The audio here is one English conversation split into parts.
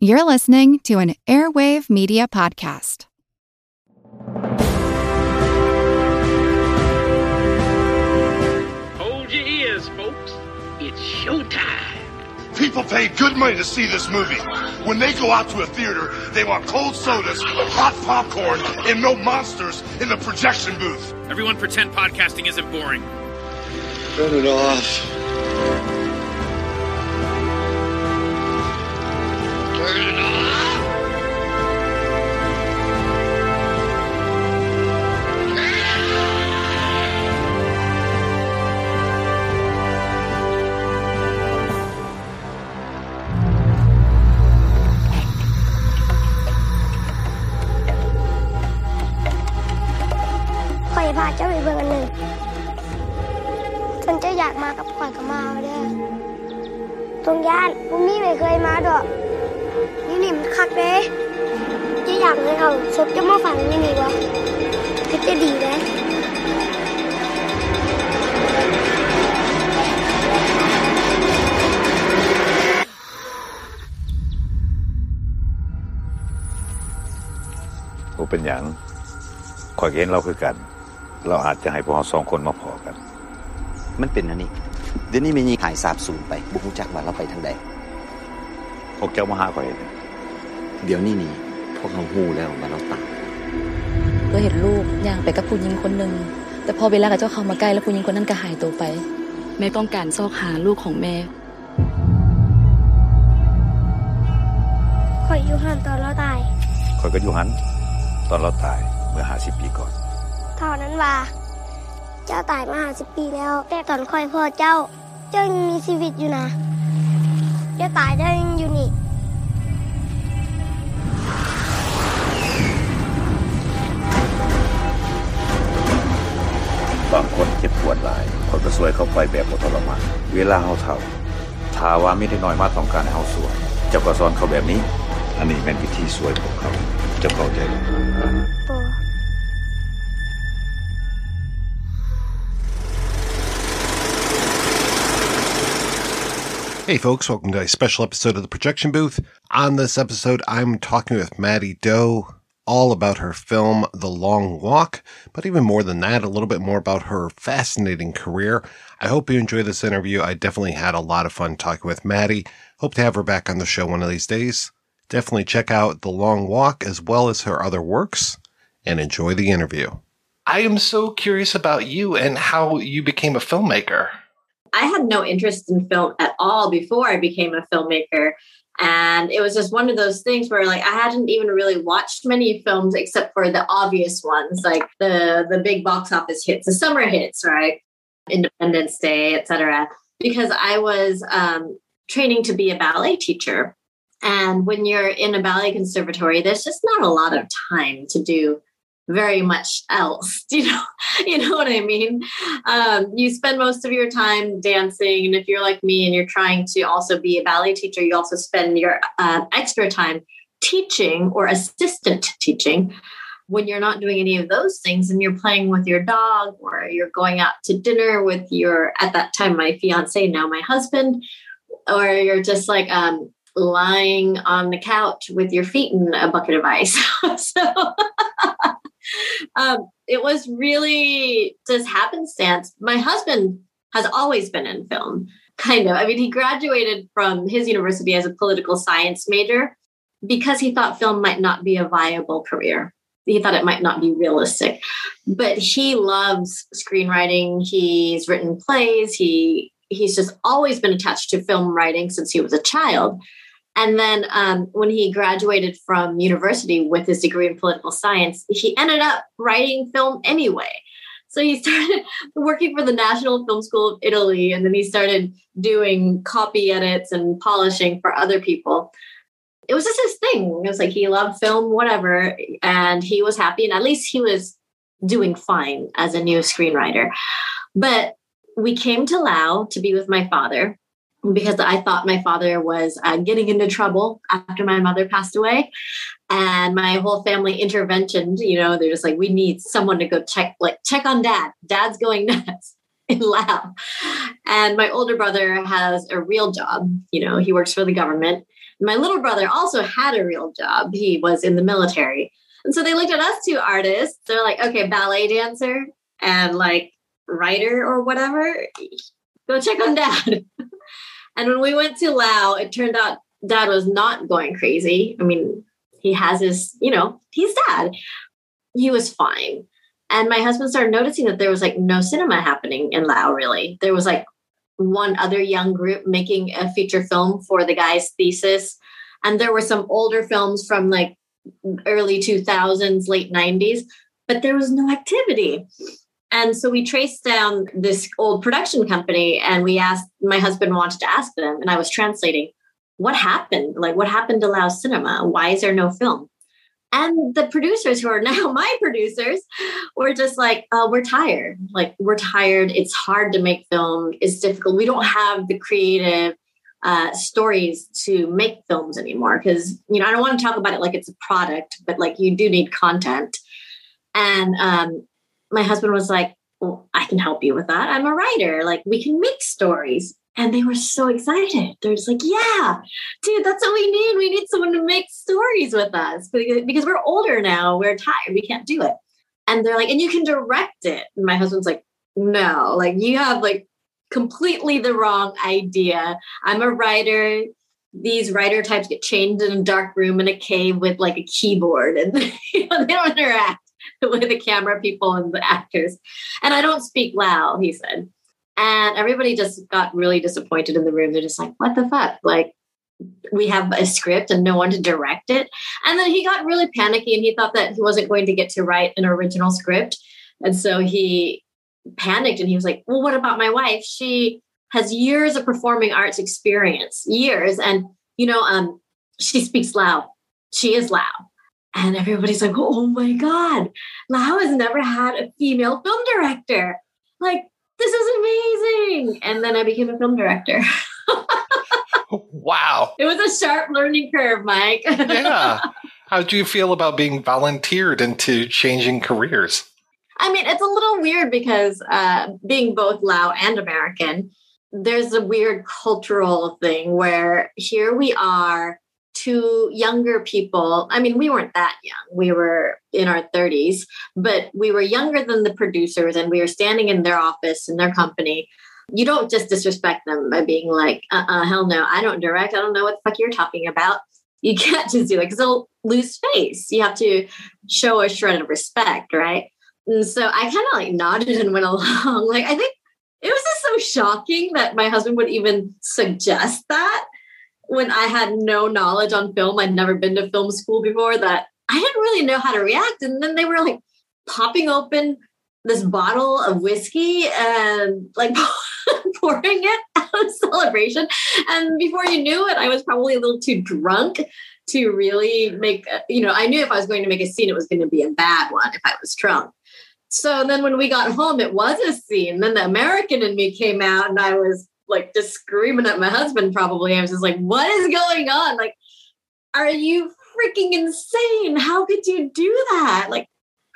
You're listening to an Airwave Media Podcast. Hold your ears, folks. It's showtime. People pay good money to see this movie. When they go out to a theater, they want cold sodas, hot popcorn, and no monsters in the projection booth. Everyone pretend podcasting isn't boring. Turn it off. ข่อยพาเจ้าไปเบิ่งอันหนึ่งฉันเจ้าอยากมากับข่อยก็มาเอาเด้อตรงย่านพวกนี้ไม่เคยมาดอก คักเด้เจะอยากให้เอาศพเจะมาฝังนี่นี่วะก็จะดีเลยบ่เป็นหยังข่อยก็เห็นเราคือกัน เราอาจจะให้พวกเราสองคนมาพอกัน มันเป็นอันนี้ เดี๋ยวนี้มีหายสาบสูญไปบุกจักว่าเราไปทางใดพวกเจ้ามาหาข่อยเนี่ย เดี๋ยวนี้นี่พวกเราหูแล้วว่าเราตายก็เห็นลูกย่างไปกับผู้หญิงคนหนึ่งแต่พอเวลากับเจ้าเข้ามาใกล้แล้วผู้หญิงคนนั้นก็หายตัวไป แม่ต้องการซอกหาลูกของแม่ข่อยอยู่หันตอนเราตายข่อยก็อยู่หันตอนเราตายเมื่อ50ปีก่อนเท่านั้นว่า เจ้าตายมาหาสิบปีแล้ว แต่ตอนข่อยพ่อเจ้า เจ้ายังมีชีวิตอยู่นะ เจ้าตายได้ยังอยู่นี่ บางคนเจ็บปวดหลายข่อยก็สวยเข้าไปแบบบ่ทรมานเวลาเฮาเฒ่าถาว่าไมีได้น้อยมาต้องการให้เฮาสวย เจ้าก็สอนเขาแบบนี้ อันนี้เป็นวิธีสวยของเขา เจ้าเข้าใจบ่โป Hey, folks, welcome to a special episode of the Projection Booth. On this episode, I'm talking with Maddie Doe all about her film, The Long Walk, but even more than that, a little bit more about her fascinating career. I hope you enjoy this interview. I definitely had a lot of fun talking with Mattie. Hope to have her back on the show one of these days. Definitely check out The Long Walk as well as her other works and enjoy the interview. I am so curious about you and how you became a filmmaker. I had no interest in film at all before I became a filmmaker. And it was just one of those things where like I hadn't even really watched many films except for the obvious ones, like the the big box office hits, the summer hits, right? Independence Day, etc. Because I was um, training to be a ballet teacher. And when you're in a ballet conservatory, there's just not a lot of time to do very much else. You know, you know what I mean? Um, you spend most of your time dancing, and if you're like me and you're trying to also be a ballet teacher, you also spend your uh, extra time teaching or assistant teaching. When you're not doing any of those things and you're playing with your dog or you're going out to dinner with your, at that time, my fiance, now my husband, or you're just like um, lying on the couch with your feet in a bucket of ice. so um, it was really just happenstance. My husband has always been in film, kind of. I mean, he graduated from his university as a political science major because he thought film might not be a viable career. He thought it might not be realistic. But he loves screenwriting. He's written plays. He he's just always been attached to film writing since he was a child. And then um, when he graduated from university with his degree in political science, he ended up writing film anyway. So he started working for the National Film School of Italy, and then he started doing copy edits and polishing for other people. It was just his thing. It was like he loved film, whatever, and he was happy, and at least he was doing fine as a new screenwriter. But we came to Lao to be with my father because I thought my father was uh, getting into trouble after my mother passed away. And my whole family intervention, you know, they're just like, we need someone to go check, like, check on dad. Dad's going nuts in Lao. And my older brother has a real job, you know, he works for the government. My little brother also had a real job. He was in the military. And so they looked at us two artists. They're like, okay, ballet dancer and like writer or whatever. Go check on dad. and when we went to Lao, it turned out dad was not going crazy. I mean, he has his, you know, he's dad. He was fine. And my husband started noticing that there was like no cinema happening in Lao, really. There was like one other young group making a feature film for the guy's thesis. And there were some older films from like early 2000s, late 90s, but there was no activity. And so we traced down this old production company and we asked, my husband wanted to ask them, and I was translating, what happened? Like, what happened to Lao Cinema? Why is there no film? And the producers who are now my producers were just like, oh, we're tired. Like, we're tired. It's hard to make film. It's difficult. We don't have the creative uh, stories to make films anymore because, you know, I don't want to talk about it like it's a product, but like you do need content. And um, my husband was like, well, I can help you with that. I'm a writer. Like, we can make stories. And they were so excited. They're just like, yeah, dude, that's what we need. We need someone to make stories with us because we're older now. We're tired. We can't do it. And they're like, and you can direct it. And my husband's like, no, like you have like completely the wrong idea. I'm a writer. These writer types get chained in a dark room in a cave with like a keyboard and you know, they don't interact with the camera people and the actors. And I don't speak Lao, he said. And everybody just got really disappointed in the room. They're just like, what the fuck? Like, we have a script and no one to direct it. And then he got really panicky and he thought that he wasn't going to get to write an original script. And so he panicked and he was like, well, what about my wife? She has years of performing arts experience, years. And, you know, um, she speaks Lao. She is Lao. And everybody's like, oh my God, Lao has never had a female film director. Like, this is amazing. And then I became a film director. wow. It was a sharp learning curve, Mike. yeah. How do you feel about being volunteered into changing careers? I mean, it's a little weird because uh, being both Lao and American, there's a weird cultural thing where here we are to younger people. I mean, we weren't that young. We were in our 30s, but we were younger than the producers and we were standing in their office in their company. You don't just disrespect them by being like, uh uh hell no, I don't direct. I don't know what the fuck you're talking about. You can't just do that because they'll lose face. You have to show a shred of respect, right? And so I kind of like nodded and went along. Like, I think it was just so shocking that my husband would even suggest that when I had no knowledge on film, I'd never been to film school before, that I didn't really know how to react. And then they were like popping open this bottle of whiskey and like pouring it out of celebration. And before you knew it, I was probably a little too drunk to really make, uh, you know, I knew if I was going to make a scene, it was going to be a bad one if I was drunk. So then when we got home, it was a scene. Then the American in me came out and I was like just screaming at my husband probably. I was just like, what is going on? Like, are you freaking insane? How could you do that? Like,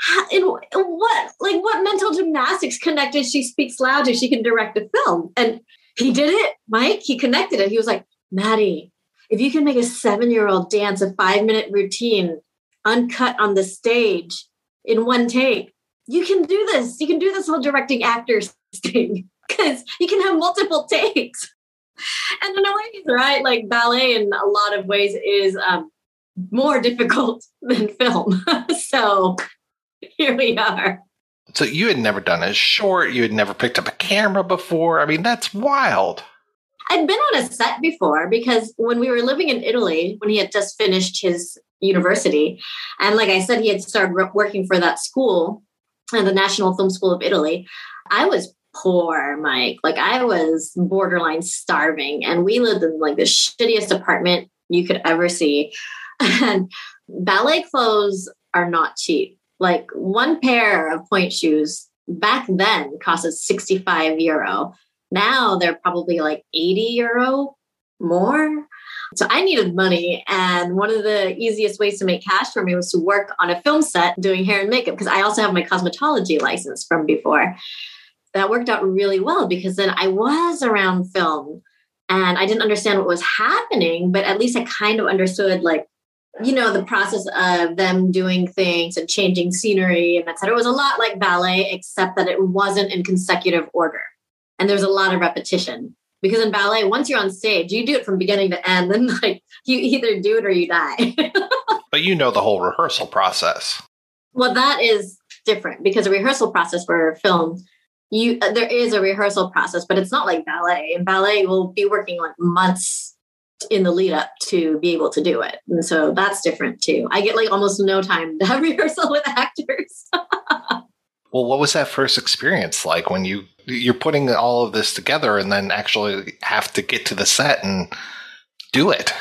how, in, in what like what mental gymnastics connected she speaks Lao to she can direct a film and he did it mike he connected it he was like mattie if you can make a seven year old dance a five minute routine uncut on the stage in one take you can do this you can do this whole directing actors thing because you can have multiple takes. And in a way, right. Like ballet, in a lot of ways, is um, more difficult than film. so here we are. So you had never done a short. You had never picked up a camera before. I mean, that's wild. I'd been on a set before because when we were living in Italy, when he had just finished his university, and like I said, he had started working for that school, and the National Film School of Italy. I was poor, Mike. Like I was borderline starving, and we lived in like the shittiest apartment you could ever see. And ballet clothes are not cheap. Like one pair of pointe shoes back then cost us 65 euro. Now they're probably like 80 euro more. So I needed money. And one of the easiest ways to make cash for me was to work on a film set doing hair and makeup because I also have my cosmetology license from before that worked out really well because then I was around film and I didn't understand what was happening, but at least I kind of understood like you know the process of them doing things and changing scenery and etc. It was a lot like ballet, except that it wasn't in consecutive order, and there's a lot of repetition. Because in ballet, once you're on stage, you do it from beginning to end, and like you either do it or you die. but you know the whole rehearsal process. Well, that is different because a rehearsal process for film you uh, there is a rehearsal process, but it's not like ballet. In ballet, we'll be working like months in the lead up to be able to do it. And so that's different too. I get like almost no time to have rehearsal with actors. well, what was that first experience like when you you're putting all of this together and then actually have to get to the set and do it?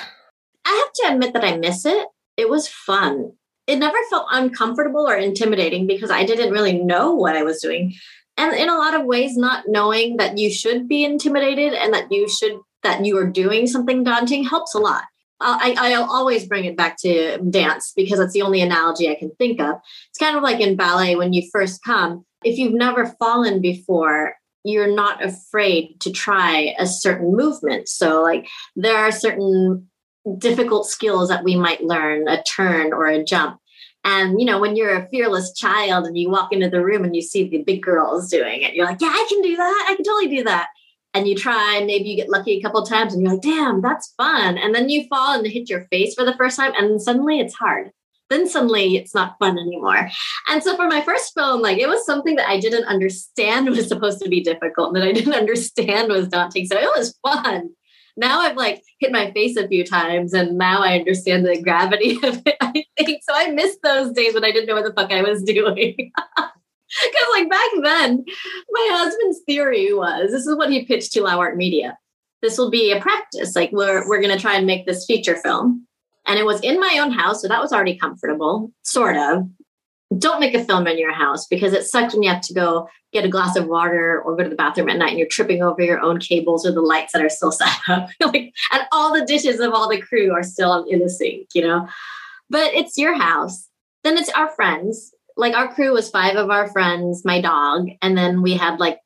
I have to admit that I miss it. It was fun. It never felt uncomfortable or intimidating because I didn't really know what I was doing and in a lot of ways not knowing that you should be intimidated and that you should that you are doing something daunting helps a lot I, I'll always bring it back to dance because that's the only analogy I can think of. It's kind of like in ballet when you first come. If you've never fallen before, you're not afraid to try a certain movement. So, like, there are certain difficult skills that we might learn a turn or a jump and you know, when you're a fearless child and you walk into the room and you see the big girls doing it, you're like, yeah, I can do that. I can totally do that. And you try, and maybe you get lucky a couple times, and you're like, damn, that's fun. And then you fall and hit your face for the first time, and suddenly it's hard. Then suddenly it's not fun anymore. And so for my first film, like it was something that I didn't understand was supposed to be difficult, and that I didn't understand was daunting. So it was fun now I've like hit my face a few times and now I understand the gravity of it, I think. So I missed those days when I didn't know what the fuck I was doing. Because like back then, my husband's theory was this is what he pitched to Lao Art Media. This will be a practice. Like we're we're gonna try and make this feature film. And it was in my own house, so that was already comfortable, sort of don't make a film in your house because it sucks when you have to go get a glass of water or go to the bathroom at night and you're tripping over your own cables or the lights that are still set up. like, and all the dishes of all the crew are still in the sink, you know? But it's your house. Then it's our friends. Like our crew was five of our friends, my dog, and then we had like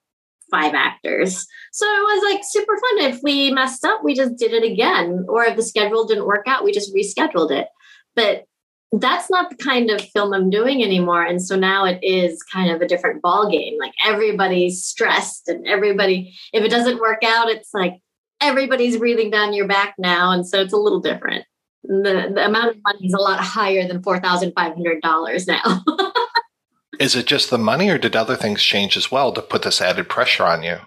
five actors. So it was like super fun. If we messed up, we just did it again. Or if the schedule didn't work out, we just rescheduled it. But that's not the kind of film I'm doing anymore. And so now it is kind of a different ball game. Like everybody's stressed and everybody, if it doesn't work out, it's like everybody's breathing down your back now. And so it's a little different. The, the amount of money is a lot higher than $4,500 now. is it just the money or did other things change as well to put this added pressure on you?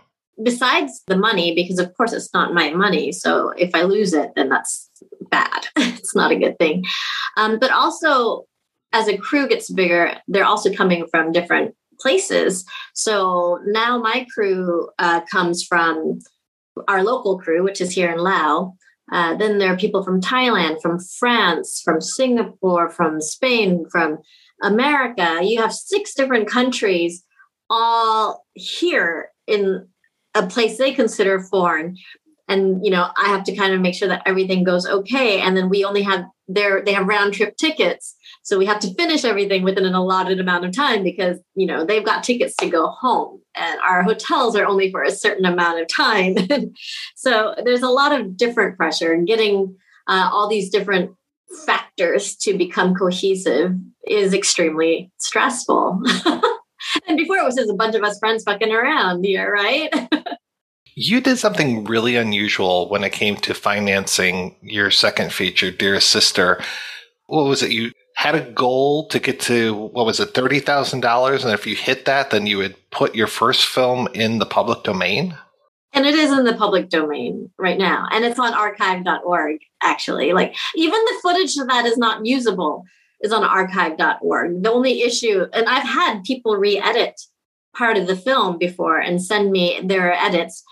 Besides the money, because of course it's not my money. So if I lose it, then that's bad. it's not a good thing. Um, but also, as a crew gets bigger, they're also coming from different places. So now my crew uh, comes from our local crew, which is here in Lao. Uh, then there are people from Thailand, from France, from Singapore, from Spain, from America. You have six different countries all here in a place they consider foreign and you know i have to kind of make sure that everything goes okay. And then we only have their they have round trip tickets. So we have to finish everything within an allotted amount of time because you know they've got tickets to go home. And our hotels are only for a certain amount of time. So there's a lot of different pressure and getting uh, all these different factors to become cohesive is extremely stressful. And before it was just a bunch of us friends fucking around here right You did something really unusual when it came to financing your second feature, Dearest Sister. What was it? You had a goal to get to, what was it, $30,000? And if you hit that, then you would put your first film in the public domain? And it is in the public domain right now. And it's on archive.org, actually. Like, even the footage of that is not usable, is on archive.org. The only issue, and I've had people re edit part of the film before and send me their edits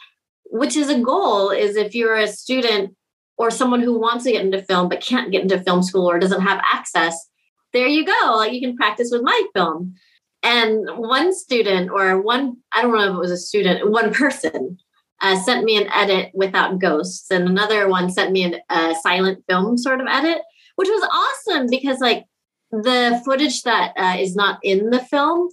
which is a goal is if you're a student or someone who wants to get into film but can't get into film school or doesn't have access there you go. Like you can practice with my film. And one student or one i don't know if it was a student one person uh, sent me an edit without ghosts and another one sent me an, a silent film sort of edit which was awesome because like the footage that uh, is not in the film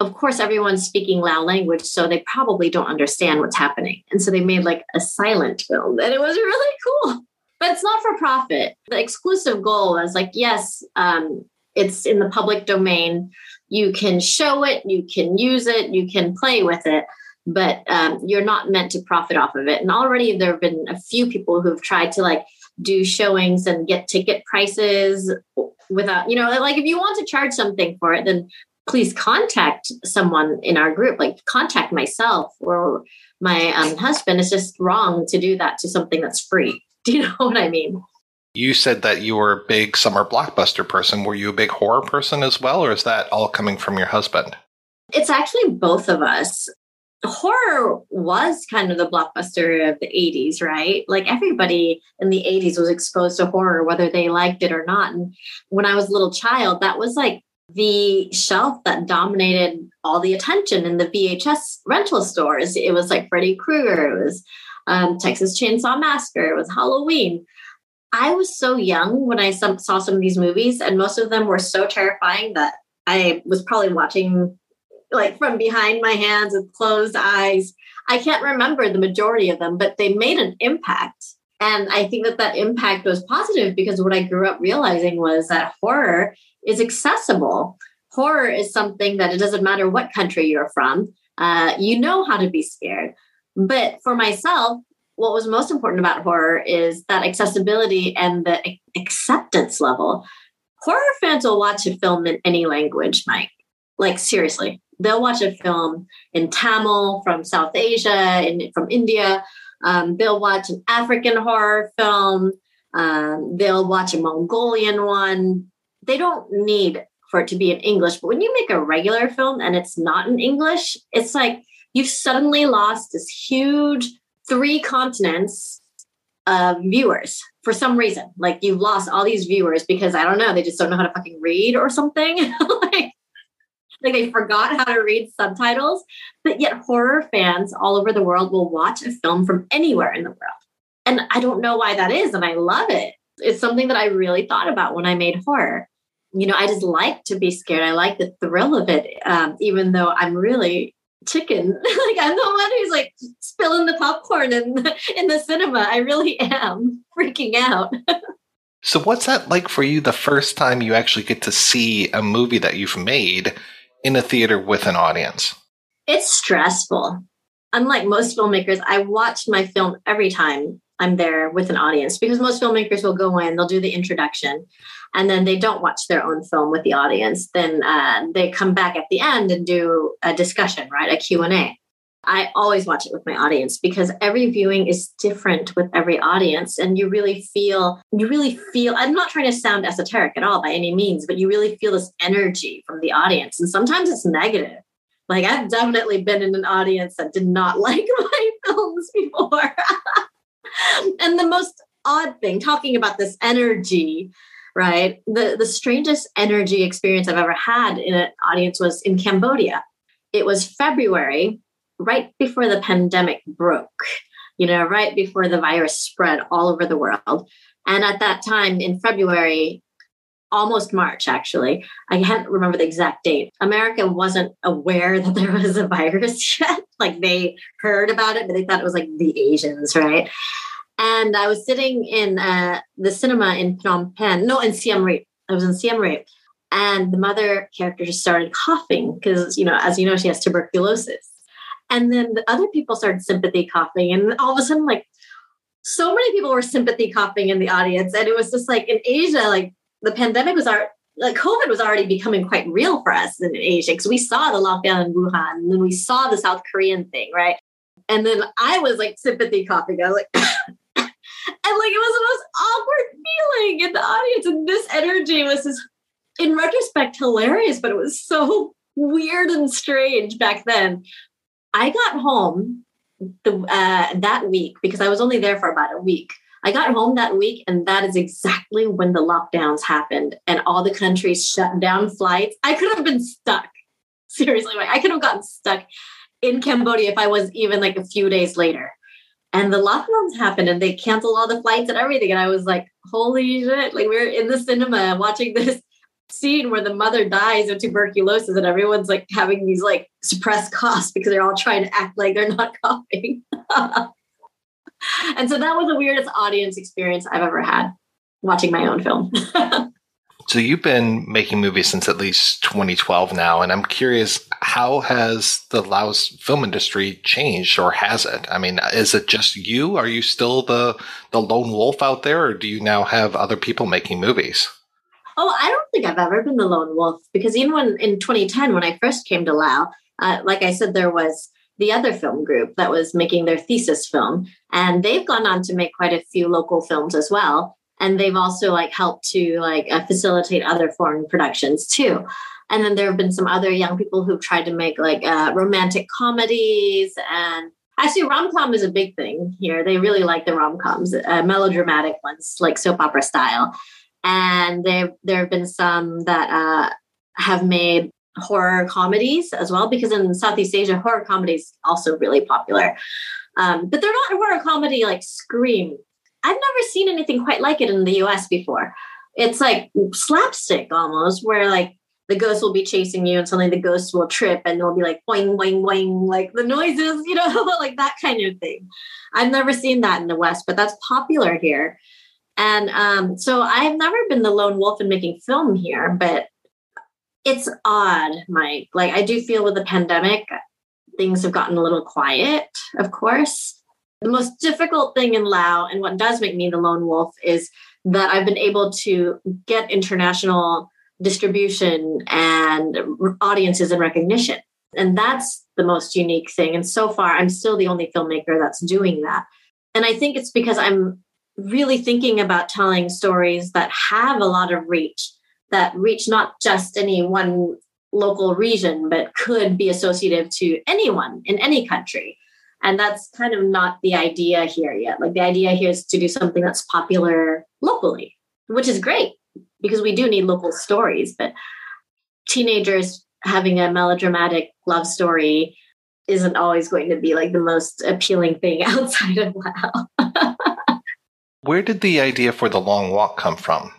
of course, everyone's speaking Lao language, so they probably don't understand what's happening. And so they made like a silent film, and it was really cool. But it's not for profit. The exclusive goal was like, yes, um, it's in the public domain. You can show it, you can use it, you can play with it, but um, you're not meant to profit off of it. And already there have been a few people who've tried to like do showings and get ticket prices without, you know, like if you want to charge something for it, then please contact someone in our group, like contact myself or my um, husband. It's just wrong to do that to something that's free. Do you know what I mean? You said that you were a big summer blockbuster person. Were you a big horror person as well, or is that all coming from your husband? It's actually both of us. Horror was kind of the blockbuster of the 80s, right? Like everybody in the 80s was exposed to horror, whether they liked it or not. And when I was a little child, that was like the shelf that dominated all the attention in the VHS rental stores. It was like Freddy Krueger, it was um, Texas Chainsaw Massacre, it was Halloween. I was so young when I saw some of these movies, and most of them were so terrifying that I was probably watching like from behind my hands with closed eyes. I can't remember the majority of them, but they made an impact. And I think that that impact was positive because what I grew up realizing was that horror is accessible. Horror is something that it doesn't matter what country you're from, uh, you know how to be scared. But for myself, what was most important about horror is that accessibility and the acceptance level. Horror fans will watch a film in any language, Mike. Like, seriously, they'll watch a film in Tamil from South Asia and from India. Um, they'll watch an African horror film. Um, they'll watch a Mongolian one they don't need for it to be in English. But when you make a regular film and it's not in English, it's like you've suddenly lost this huge three continents of viewers for some reason. Like you've lost all these viewers because I don't know, they just don't know how to fucking read or something. like, like they forgot how to read subtitles. But yet horror fans all over the world will watch a film from anywhere in the world. And I don't know why that is. And I love it. It's something that I really thought about when I made horror you know, I just like to be scared. I like the thrill of it, um, even though I'm really chicken. like I'm the one who's like spilling the popcorn in the, in the cinema. I really am freaking out. so, what's that like for you? The first time you actually get to see a movie that you've made in a theater with an audience? It's stressful. Unlike most filmmakers, I watch my film every time I'm there with an audience because most filmmakers will go in, they'll do the introduction, and then they don't watch their own film with the audience. Then uh, they come back at the end and do a discussion, right? A Q&A. I always watch it with my audience because every viewing is different with every audience. And you really feel, you really feel, I'm not trying to sound esoteric at all by any means, but you really feel this energy from the audience. And sometimes it's negative. Like I've definitely been in an audience that did not like my films before. and the most odd thing, talking about this energy, right? The the strangest energy experience I've ever had in an audience was in Cambodia. It was February, right before the pandemic broke, you know, right before the virus spread all over the world. And at that time in February, almost March, actually. I can't remember the exact date. America wasn't aware that there was a virus yet. Like they heard about it, but they thought it was like the Asians, right? And I was sitting in uh, the cinema in Phnom Penh, no, in Siem Reap. I was in Siem Reap. And the mother character just started coughing because, you know, as you know, she has tuberculosis. And then the other people started sympathy coughing. And all of a sudden, like, so many people were sympathy coughing in the audience. And it was just like in Asia, like, the pandemic was our like COVID was already becoming quite real for us in Asia because we saw the lockdown in Wuhan and then we saw the South Korean thing, right? And then I was like sympathy coughing. I was like, and like it was the most awkward feeling in the audience. And this energy was just, in retrospect, hilarious, but it was so weird and strange back then. I got home the uh, that week because I was only there for about a week. I got home that week, and that is exactly when the lockdowns happened and all the countries shut down flights. I could have been stuck. Seriously, like I could have gotten stuck in Cambodia if I was even like a few days later. And the lockdowns happened and they canceled all the flights and everything. And I was like, holy shit, like we're in the cinema watching this scene where the mother dies of tuberculosis and everyone's like having these like suppressed coughs because they're all trying to act like they're not coughing. and so that was the weirdest audience experience I've ever had watching my own film. so you've been making movies since at least 2012 now, and I'm curious, how has the Laos film industry changed, or has it? I mean, is it just you? Are you still the the lone wolf out there, or do you now have other people making movies? Oh, I don't think I've ever been the lone wolf because even when in 2010, when I first came to Lao, uh, like I said, there was the other film group that was making their thesis film, and they've gone on to make quite a few local films as well. And they've also like helped to like uh, facilitate other foreign productions too. And then there have been some other young people who've tried to make like uh, romantic comedies and actually rom-com is a big thing here. They really like the rom-coms, uh, melodramatic ones like soap opera style and there there have been some that uh, have made horror comedies as well because in Southeast Asia horror comedies also really popular. Um, but they're not horror comedy like Scream. I've never seen anything quite like it in the US before. It's like slapstick almost, where like the ghost will be chasing you and suddenly the ghost will trip and they'll be like boing, boing, boing, like the noises, you know, like that kind of thing. I've never seen that in the West, but that's popular here. And um, so I've never been the lone wolf in making film here, but it's odd, Mike. Like I do feel with the pandemic, things have gotten a little quiet, of course. The most difficult thing in Lao, and what does make me the lone wolf, is that I've been able to get international distribution and audiences and recognition. And that's the most unique thing. And so far, I'm still the only filmmaker that's doing that. And I think it's because I'm really thinking about telling stories that have a lot of reach, that reach not just any one local region, but could be associative to anyone in any country. And that's kind of not the idea here yet. Like the idea here is to do something that's popular locally, which is great because we do need local stories. But teenagers having a melodramatic love story isn't always going to be like the most appealing thing outside of Lao. Where did the idea for the long walk come from?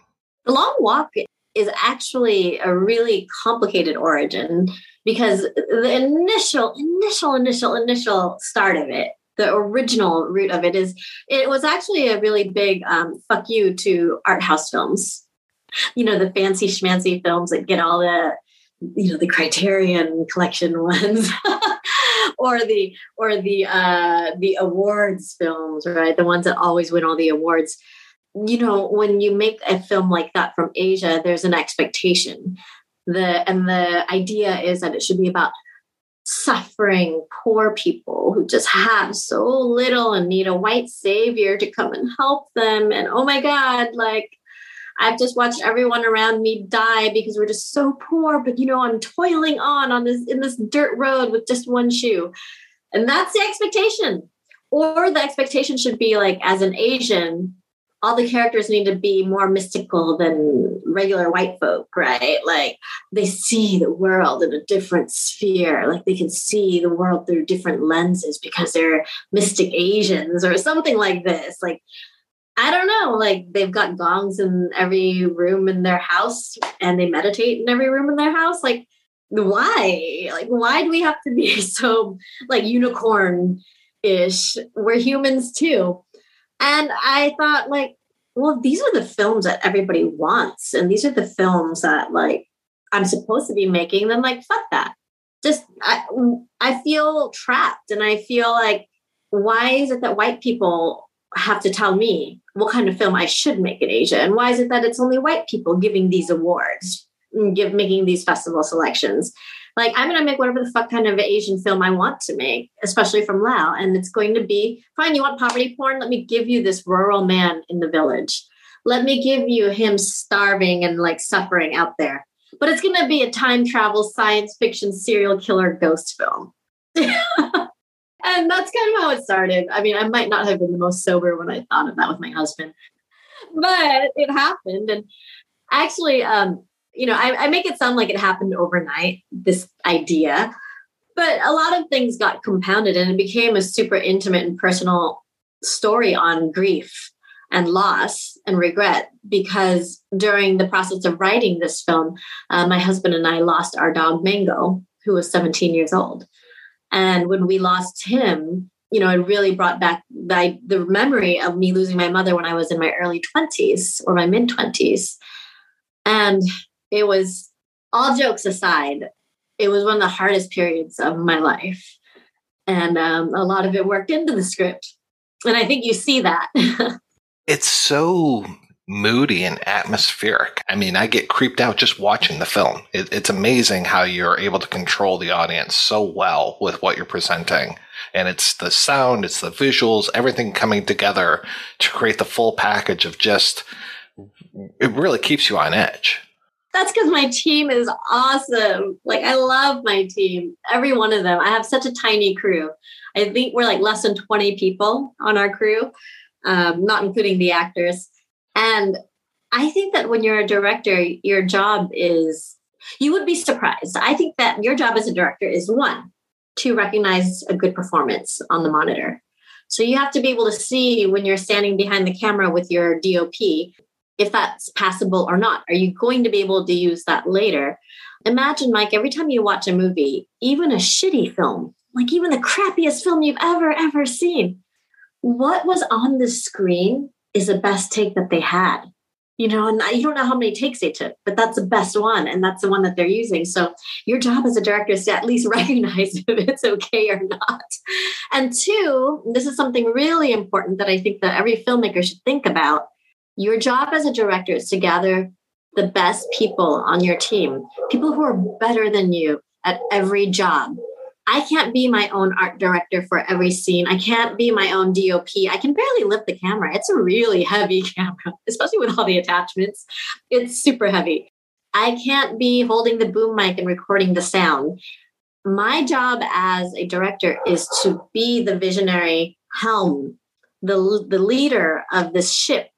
The long walk is actually a really complicated origin because the initial, initial, initial, initial start of it, the original root of it is it was actually a really big um, fuck you to art house films. You know, the fancy schmancy films that get all the, you know, the Criterion collection ones. or the or the uh the awards films right the ones that always win all the awards you know when you make a film like that from asia there's an expectation the and the idea is that it should be about suffering poor people who just have so little and need a white savior to come and help them and oh my god like I've just watched everyone around me die because we're just so poor. But you know, I'm toiling on on this in this dirt road with just one shoe, and that's the expectation. Or the expectation should be like, as an Asian, all the characters need to be more mystical than regular white folk, right? Like they see the world in a different sphere, like they can see the world through different lenses because they're mystic Asians or something like this. Like I don't know, like they've got gongs in every room in their house and they meditate in every room in their house. Like, why? Like, why do we have to be so like unicorn ish? We're humans too. And I thought, like, well, these are the films that everybody wants. And these are the films that, like, I'm supposed to be making. Then, like, fuck that. Just, I, I feel trapped and I feel like, why is it that white people have to tell me what kind of film I should make in Asia. And why is it that it's only white people giving these awards, give making these festival selections? Like I'm gonna make whatever the fuck kind of Asian film I want to make, especially from Lao. And it's going to be fine, you want poverty porn? Let me give you this rural man in the village. Let me give you him starving and like suffering out there. But it's gonna be a time travel science fiction serial killer ghost film. and that's kind of how it started. I mean, I might not have been the most sober when I thought of that with my husband, but it happened. And actually, um, you know, I, I make it sound like it happened overnight, this idea, but a lot of things got compounded and it became a super intimate and personal story on grief and loss and regret because during the process of writing this film, uh, my husband and I lost our dog Mango, who was 17 years old. And when we lost him, you know, it really brought back the, the memory of me losing my mother when I was in my early 20s or my mid 20s. And it was all jokes aside, it was one of the hardest periods of my life. And um, a lot of it worked into the script. And I think you see that. it's so moody and atmospheric. I mean, I get creeped out just watching the film. It, it's amazing how you're able to control the audience so well with what you're presenting. And it's the sound, it's the visuals, everything coming together to create the full package of just, it really keeps you on edge. That's because my team is awesome. Like, I love my team, every one of them. I have such a tiny crew. I think we're like less than 20 people on our crew, um, not including the actors. And I think that when you're a director, your job is, you would be surprised. I think that your job as a director is one, to recognize a good performance on the monitor. So you have to be able to see when you're standing behind the camera with your DOP if that's passable or not. Are you going to be able to use that later? Imagine, Mike, every time you watch a movie, even a shitty film, like even the crappiest film you've ever, ever seen, what was on the screen is the best take that they had you know, and you don't know how many takes they took, but that's the best one, and that's the one that they're using. So your job as a director is to at least recognize if it's okay or not. And two, this is something really important that I think that every filmmaker should think about. Your job as a director is to gather the best people on your team, people who are better than you at every job, I can't be my own art director for every scene. I can't be my own DOP. I can barely lift the camera. It's a really heavy camera, especially with all the attachments. It's super heavy. I can't be holding the boom mic and recording the sound. My job as a director is to be the visionary helm, the, the leader of this ship.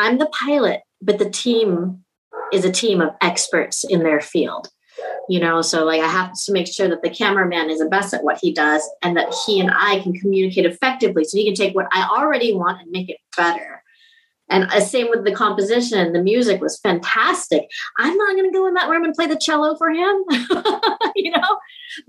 I'm the pilot, but the team is a team of experts in their field you know? So like i have to make sure that the cameraman is the best at what he does and that he and i can communicate effectively so he can take what i already want and make it better. And uh, same with the composition. The music was fantastic. I'm not going to go in that room and play the cello for him you know?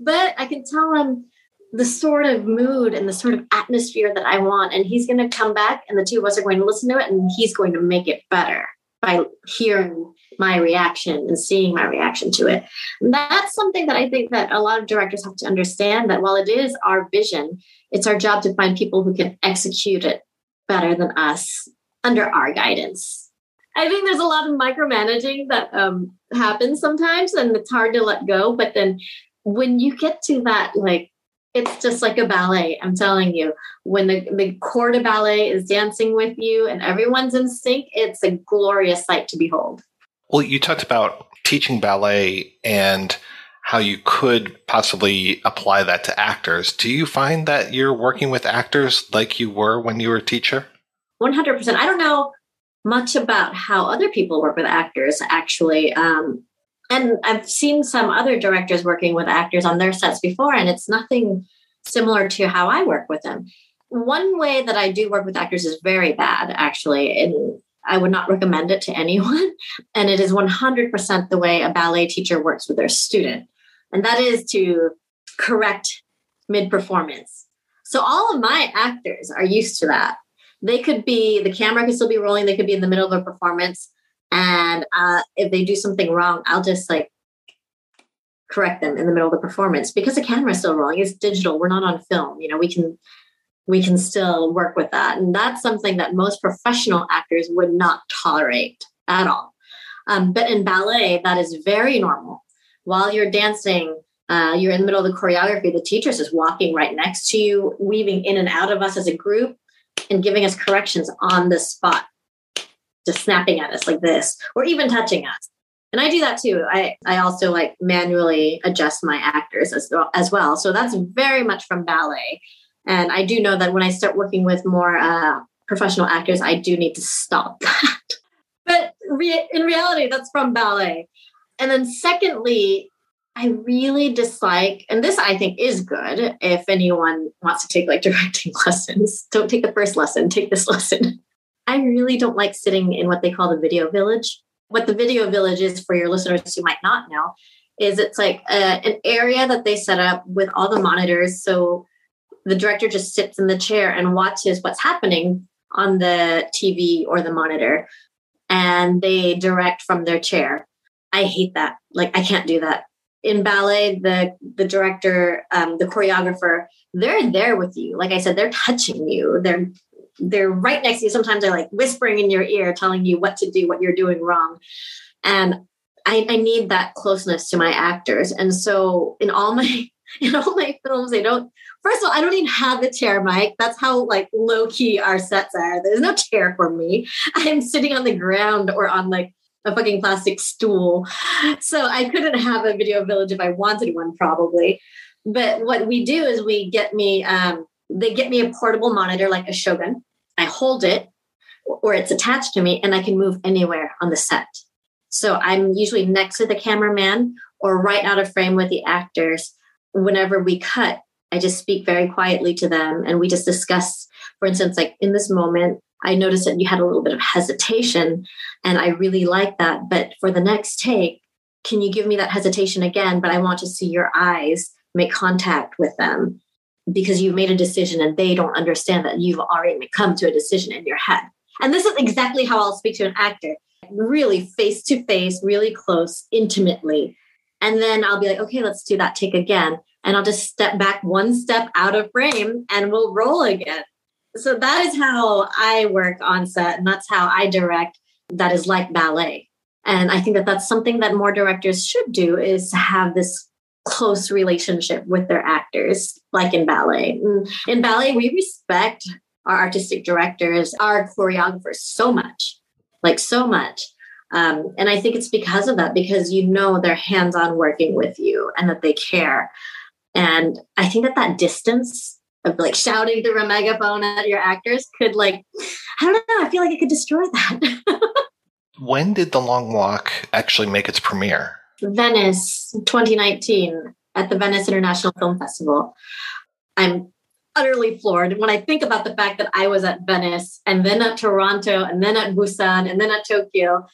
But i can tell him the sort of mood and the sort of atmosphere that i want and he's going to come back and the two of us are going to listen to it and he's going to make it better by hearing my reaction and seeing my reaction to it. And that's something that I think that a lot of directors have to understand that while it is our vision, it's our job to find people who can execute it better than us under our guidance. I think there's a lot of micromanaging that um, happens sometimes, and it's hard to let go. But then when you get to that, like, it's just like a ballet. I'm telling you, when the, the corps de ballet is dancing with you and everyone's in sync, it's a glorious sight to behold. Well, you talked about teaching ballet and how you could possibly apply that to actors. Do you find that you're working with actors like you were when you were a teacher? 100%. I don't know much about how other people work with actors, actually. Um, and I've seen some other directors working with actors on their sets before, and it's nothing similar to how I work with them. One way that I do work with actors is very bad, actually. And I would not recommend it to anyone. And it is 100% the way a ballet teacher works with their student. And that is to correct mid performance. So all of my actors are used to that. They could be, the camera could still be rolling, they could be in the middle of a performance. And uh, if they do something wrong, I'll just like correct them in the middle of the performance because the camera is still rolling. It's digital. We're not on film. You know, we can we can still work with that. And that's something that most professional actors would not tolerate at all. Um, but in ballet, that is very normal. While you're dancing, uh, you're in the middle of the choreography, the teacher's just walking right next to you, weaving in and out of us as a group and giving us corrections on the spot, just snapping at us like this, or even touching us. And I do that too. I, I also like manually adjust my actors as, as well. So that's very much from ballet. And I do know that when I start working with more uh, professional actors, I do need to stop that. but re- in reality, that's from ballet. And then, secondly, I really dislike, and this I think is good if anyone wants to take like directing lessons. Don't take the first lesson, take this lesson. I really don't like sitting in what they call the video village. What the video village is for your listeners who might not know is it's like a, an area that they set up with all the monitors. So the director just sits in the chair and watches what's happening on the TV or the monitor and they direct from their chair. I hate that. Like I can't do that. In ballet, the the director, um, the choreographer, they're there with you. Like I said, they're touching you. They're they're right next to you. Sometimes they're like whispering in your ear, telling you what to do, what you're doing wrong. And I, I need that closeness to my actors. And so in all my in all my films, they don't first of all, I don't even have a chair, Mike. That's how like low key our sets are. There's no chair for me. I'm sitting on the ground or on like a fucking plastic stool. So I couldn't have a video village if I wanted one, probably. But what we do is we get me, um, they get me a portable monitor like a Shogun. I hold it or it's attached to me and I can move anywhere on the set. So I'm usually next to the cameraman or right out of frame with the actors. Whenever we cut, I just speak very quietly to them and we just discuss, for instance, like in this moment, I noticed that you had a little bit of hesitation and I really like that. But for the next take, can you give me that hesitation again? But I want to see your eyes make contact with them because you've made a decision and they don't understand that you've already come to a decision in your head. And this is exactly how I'll speak to an actor really face to face, really close, intimately. And then I'll be like, okay, let's do that take again. And I'll just step back one step out of frame and we'll roll again. So that is how I work on set. And that's how I direct that is like ballet. And I think that that's something that more directors should do is have this close relationship with their actors, like in ballet. In ballet, we respect our artistic directors, our choreographers so much, like so much. Um, and I think it's because of that, because you know they're hands on working with you and that they care. And I think that that distance of like shouting through a megaphone at your actors could like, I don't know, I feel like it could destroy that. when did The Long Walk actually make its premiere? Venice 2019 at the Venice International Film Festival. I'm utterly floored when I think about the fact that I was at Venice and then at Toronto and then at Busan and then at Tokyo.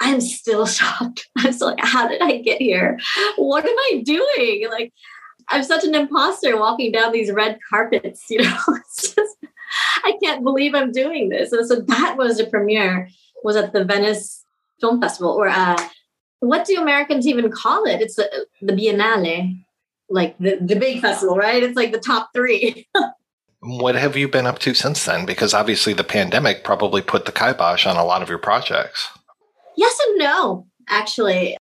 I'm still shocked. I'm still like, how did I get here? What am I doing? Like, I'm such an imposter walking down these red carpets, you know. It's just I can't believe I'm doing this. And so that was the premiere, was at the Venice Film Festival, or uh, what do Americans even call it? It's the, the Biennale, like the, the big festival, right? It's like the top three. what have you been up to since then? Because obviously the pandemic probably put the kibosh on a lot of your projects. Yes and no, actually.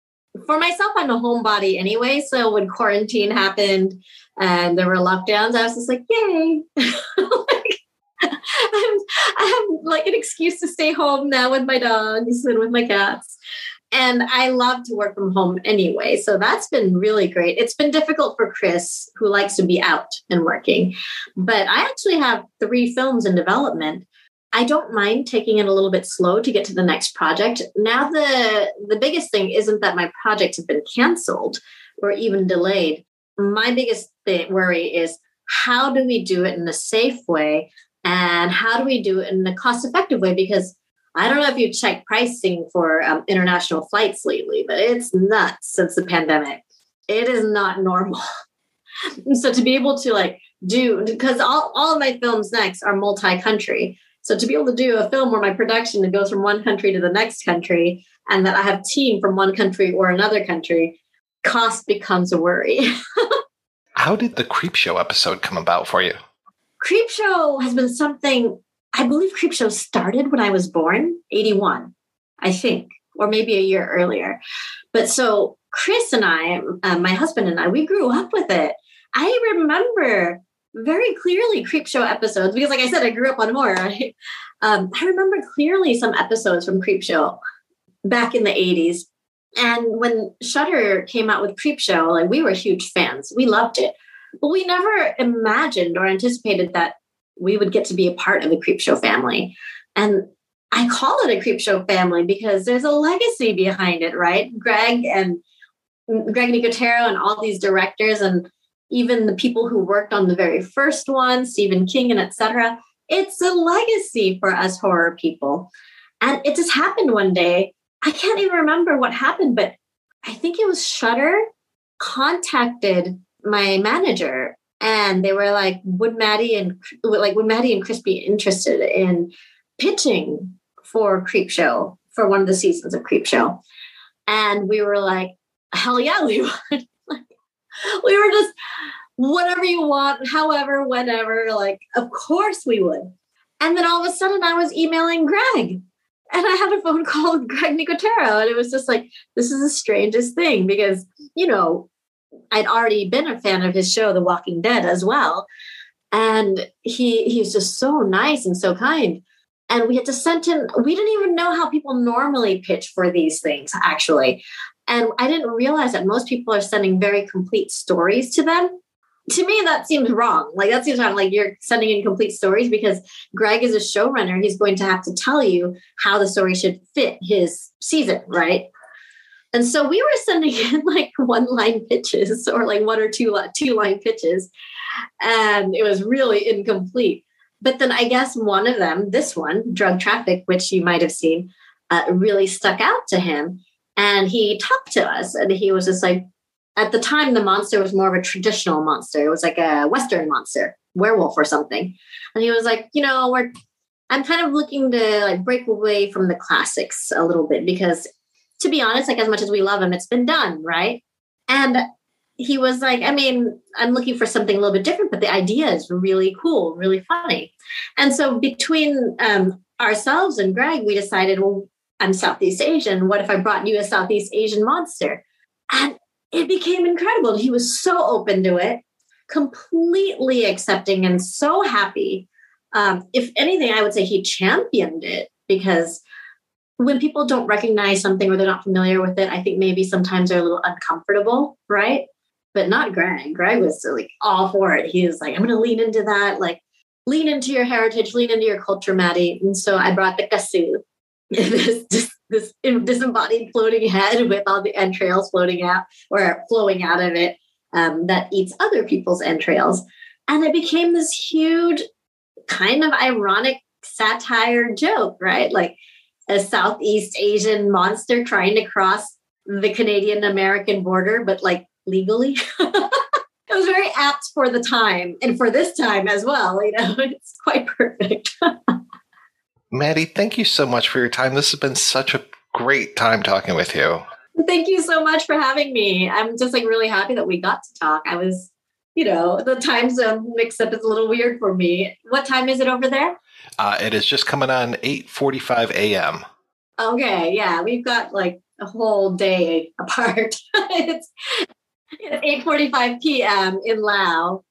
For myself, I'm a homebody anyway. So when quarantine happened and there were lockdowns, I was just like, yay. like, I have like an excuse to stay home now with my dogs and with my cats. And I love to work from home anyway. So that's been really great. It's been difficult for Chris, who likes to be out and working. But I actually have three films in development. I don't mind taking it a little bit slow to get to the next project. Now the the biggest thing isn't that my projects have been canceled or even delayed. My biggest thing, worry is how do we do it in a safe way and how do we do it in a cost effective way because I don't know if you've checked pricing for um, international flights lately, but it's nuts since the pandemic. It is not normal. so to be able to like do because all, all of my films next are multi-country. So to be able to do a film where my production goes from one country to the next country and that I have team from one country or another country, cost becomes a worry. How did the Creepshow episode come about for you? Creepshow has been something I believe Creepshow started when I was born, 81, I think, or maybe a year earlier. But so Chris and I, uh, my husband and I, we grew up with it. I remember very clearly Creepshow episodes because, like I said, I grew up on. Right? Um, I remember clearly some episodes from Creepshow back in the 80s. And when Shudder came out with Creepshow, like we were huge fans. We loved it. But we never imagined or anticipated that we would get to be a part of the Creepshow family. And I call it a Creepshow family because there's a legacy behind it, right? Greg and mm, Greg Nicotero and all these directors and even the people who worked on the very first one, Stephen King and etc. it's a legacy for us horror people. And it just happened one day. I can't even remember what happened, but I think it was Shudder contacted my manager and they were like, would Mattie and like would Mattie and Chris be interested in pitching for Creepshow for one of the seasons of Creepshow? And we were like, hell yeah, we would. we were just whatever you want, however, whenever. Like, of course we would. And then all of a sudden I was emailing Greg and I had a phone call with Greg Nicotero. And it was just like, this is the strangest thing because, you know, I'd already been a fan of his show, The Walking Dead, as well. And he he's just so nice and so kind. And we had to send him, we didn't even know how people normally pitch for these things, actually. And I didn't realize that most people are sending very complete stories to them. To me, that seems wrong. Like, that seems wrong. Like, you're sending in complete stories because Greg is a showrunner. He's going to have to tell you how the story should fit his season, right? And so we were sending in like one line pitches or like one or two two line pitches, and it was really incomplete. But then I guess one of them, this one, drug traffic, which you might have seen, uh, really stuck out to him. And he talked to us, and he was just like, at the time, the monster was more of a traditional monster. It was like a Western monster, werewolf or something. And he was like, you know, we're I'm kind of looking to like break away from the classics a little bit because to be honest, like as much as we love him, it's been done, right? And he was like, I mean, I'm looking for something a little bit different, but the idea is really cool, really funny. And so between um, ourselves and Greg, we decided, well, I'm Southeast Asian. What if I brought you a Southeast Asian monster? And it became incredible. He was so open to it, completely accepting and so happy. Um, if anything, I would say he championed it because when people don't recognize something or they're not familiar with it, I think maybe sometimes they're a little uncomfortable, right? But not Greg. Greg was like all for it. He was like, I'm going to lean into that, like lean into your heritage, lean into your culture, Mattie. And so I brought the krasue, this, this, this disembodied floating head with all the entrails floating out or flowing out of it um, that eats other people's entrails. And it became this huge kind of ironic satire joke, right? Like a Southeast Asian monster trying to cross the Canadian American border, but like legally. it was very apt for the time and for this time as well. You know, it's quite perfect. Mattie, thank you so much for your time. This has been such a great time talking with you. Thank you so much for having me. I'm just like really happy that we got to talk. I was, you know, the time zone mix up is a little weird for me. What time is it over there? Uh, it is just coming on 8.45 a.m. Okay, yeah, we've got like a whole day apart. it's, it's 8.45 p.m. in Lao.